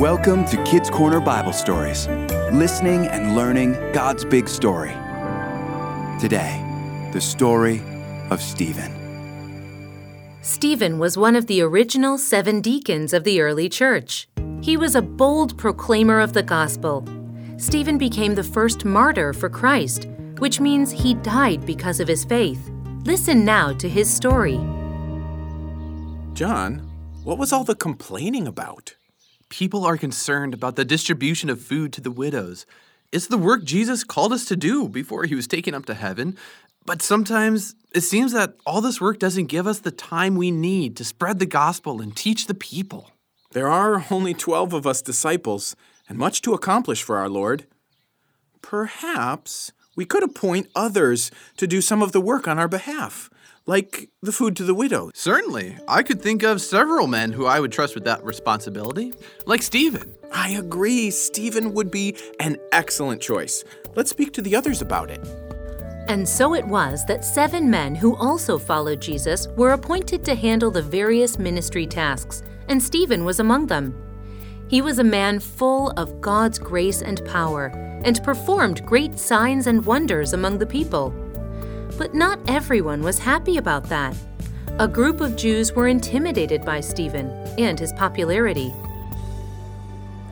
Welcome to Kids Corner Bible Stories, listening and learning God's big story. Today, the story of Stephen. Stephen was one of the original seven deacons of the early church. He was a bold proclaimer of the gospel. Stephen became the first martyr for Christ, which means he died because of his faith. Listen now to his story. John, what was all the complaining about? People are concerned about the distribution of food to the widows. It's the work Jesus called us to do before he was taken up to heaven. But sometimes it seems that all this work doesn't give us the time we need to spread the gospel and teach the people. There are only 12 of us disciples, and much to accomplish for our Lord. Perhaps we could appoint others to do some of the work on our behalf like the food to the widow. Certainly. I could think of several men who I would trust with that responsibility, like Stephen. I agree. Stephen would be an excellent choice. Let's speak to the others about it. And so it was that seven men who also followed Jesus were appointed to handle the various ministry tasks, and Stephen was among them. He was a man full of God's grace and power, and performed great signs and wonders among the people. But not everyone was happy about that. A group of Jews were intimidated by Stephen and his popularity.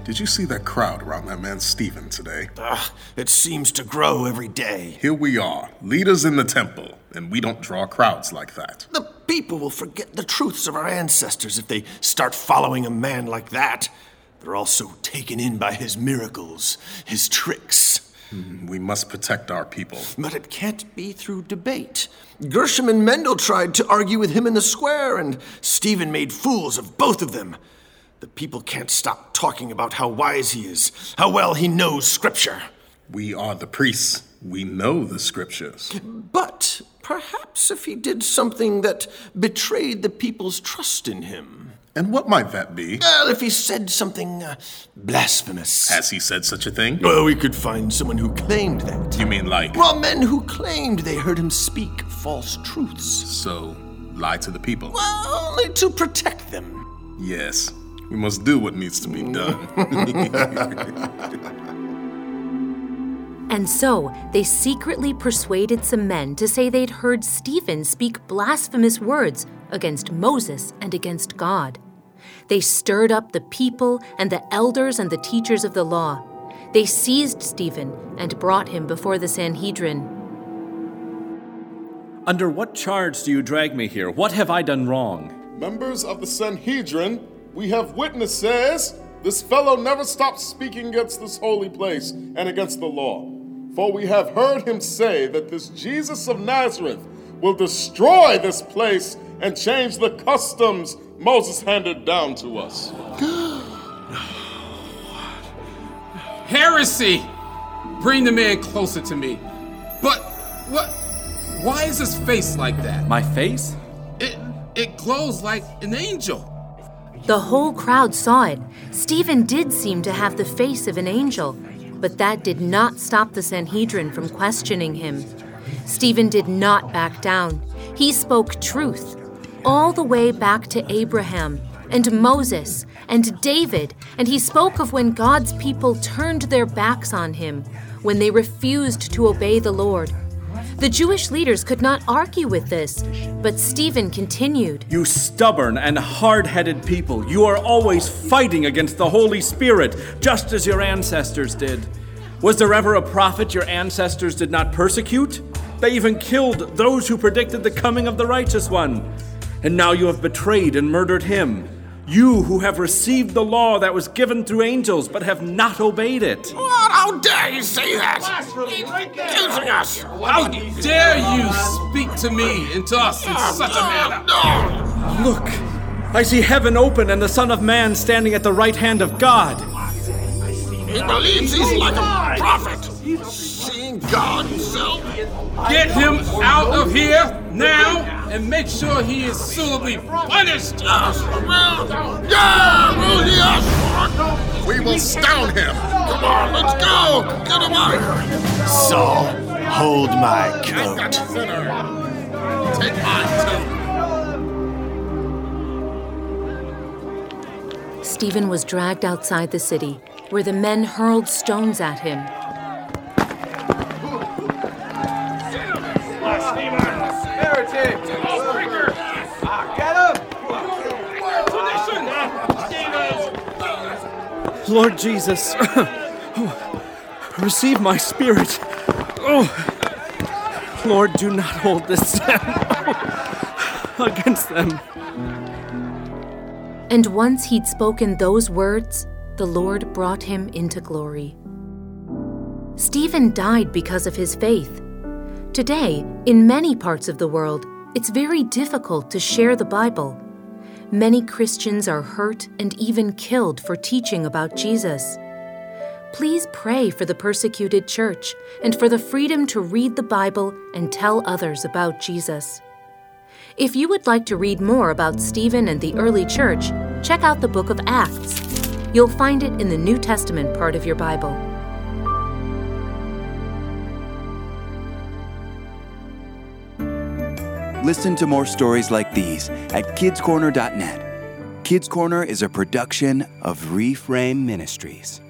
Did you see that crowd around that man Stephen today? Ugh, it seems to grow every day. Here we are, leaders in the temple, and we don't draw crowds like that. The people will forget the truths of our ancestors if they start following a man like that. They're also taken in by his miracles, his tricks. Hmm, we must protect our people. But it can't be through debate. Gershom and Mendel tried to argue with him in the square, and Stephen made fools of both of them. The people can't stop talking about how wise he is, how well he knows Scripture. We are the priests. We know the Scriptures. But perhaps if he did something that betrayed the people's trust in him. And what might that be? Well, if he said something uh, blasphemous. Has he said such a thing? Well, we could find someone who claimed that. You mean like? Well, men who claimed they heard him speak false truths. So, lie to the people? Well, only to protect them. Yes, we must do what needs to be done. and so, they secretly persuaded some men to say they'd heard Stephen speak blasphemous words against Moses and against God. They stirred up the people and the elders and the teachers of the law. They seized Stephen and brought him before the Sanhedrin. Under what charge do you drag me here? What have I done wrong? Members of the Sanhedrin, we have witnesses. This fellow never stops speaking against this holy place and against the law. For we have heard him say that this Jesus of Nazareth will destroy this place and change the customs Moses handed down to us. Heresy! Bring the man closer to me. But what? Why is his face like that? My face? It it glows like an angel. The whole crowd saw it. Stephen did seem to have the face of an angel, but that did not stop the Sanhedrin from questioning him. Stephen did not back down. He spoke truth all the way back to Abraham and Moses and David, and he spoke of when God's people turned their backs on him, when they refused to obey the Lord. The Jewish leaders could not argue with this, but Stephen continued You stubborn and hard headed people, you are always fighting against the Holy Spirit, just as your ancestors did. Was there ever a prophet your ancestors did not persecute? They even killed those who predicted the coming of the righteous one and now you have betrayed and murdered him. You who have received the law that was given through angels, but have not obeyed it. What? How dare you say that? Accusing us! How dare you speak to me and to us in oh, such a manner? No. Look, I see heaven open and the Son of Man standing at the right hand of God. He believes he's like a prophet, seeing God himself. Get him out of here now! and make sure he is suitably punished. Yes, will. Yeah, will yes. We will stone him. Come on, let's go. Get him out of here. Saul, hold my coat. Take mine too. Stephen was dragged outside the city, where the men hurled stones at him. Lord Jesus, receive my spirit. Oh, Lord, do not hold this against them. And once he'd spoken those words, the Lord brought him into glory. Stephen died because of his faith. Today, in many parts of the world, it's very difficult to share the Bible. Many Christians are hurt and even killed for teaching about Jesus. Please pray for the persecuted church and for the freedom to read the Bible and tell others about Jesus. If you would like to read more about Stephen and the early church, check out the book of Acts. You'll find it in the New Testament part of your Bible. Listen to more stories like these at kidscorner.net. Kids Corner is a production of Reframe Ministries.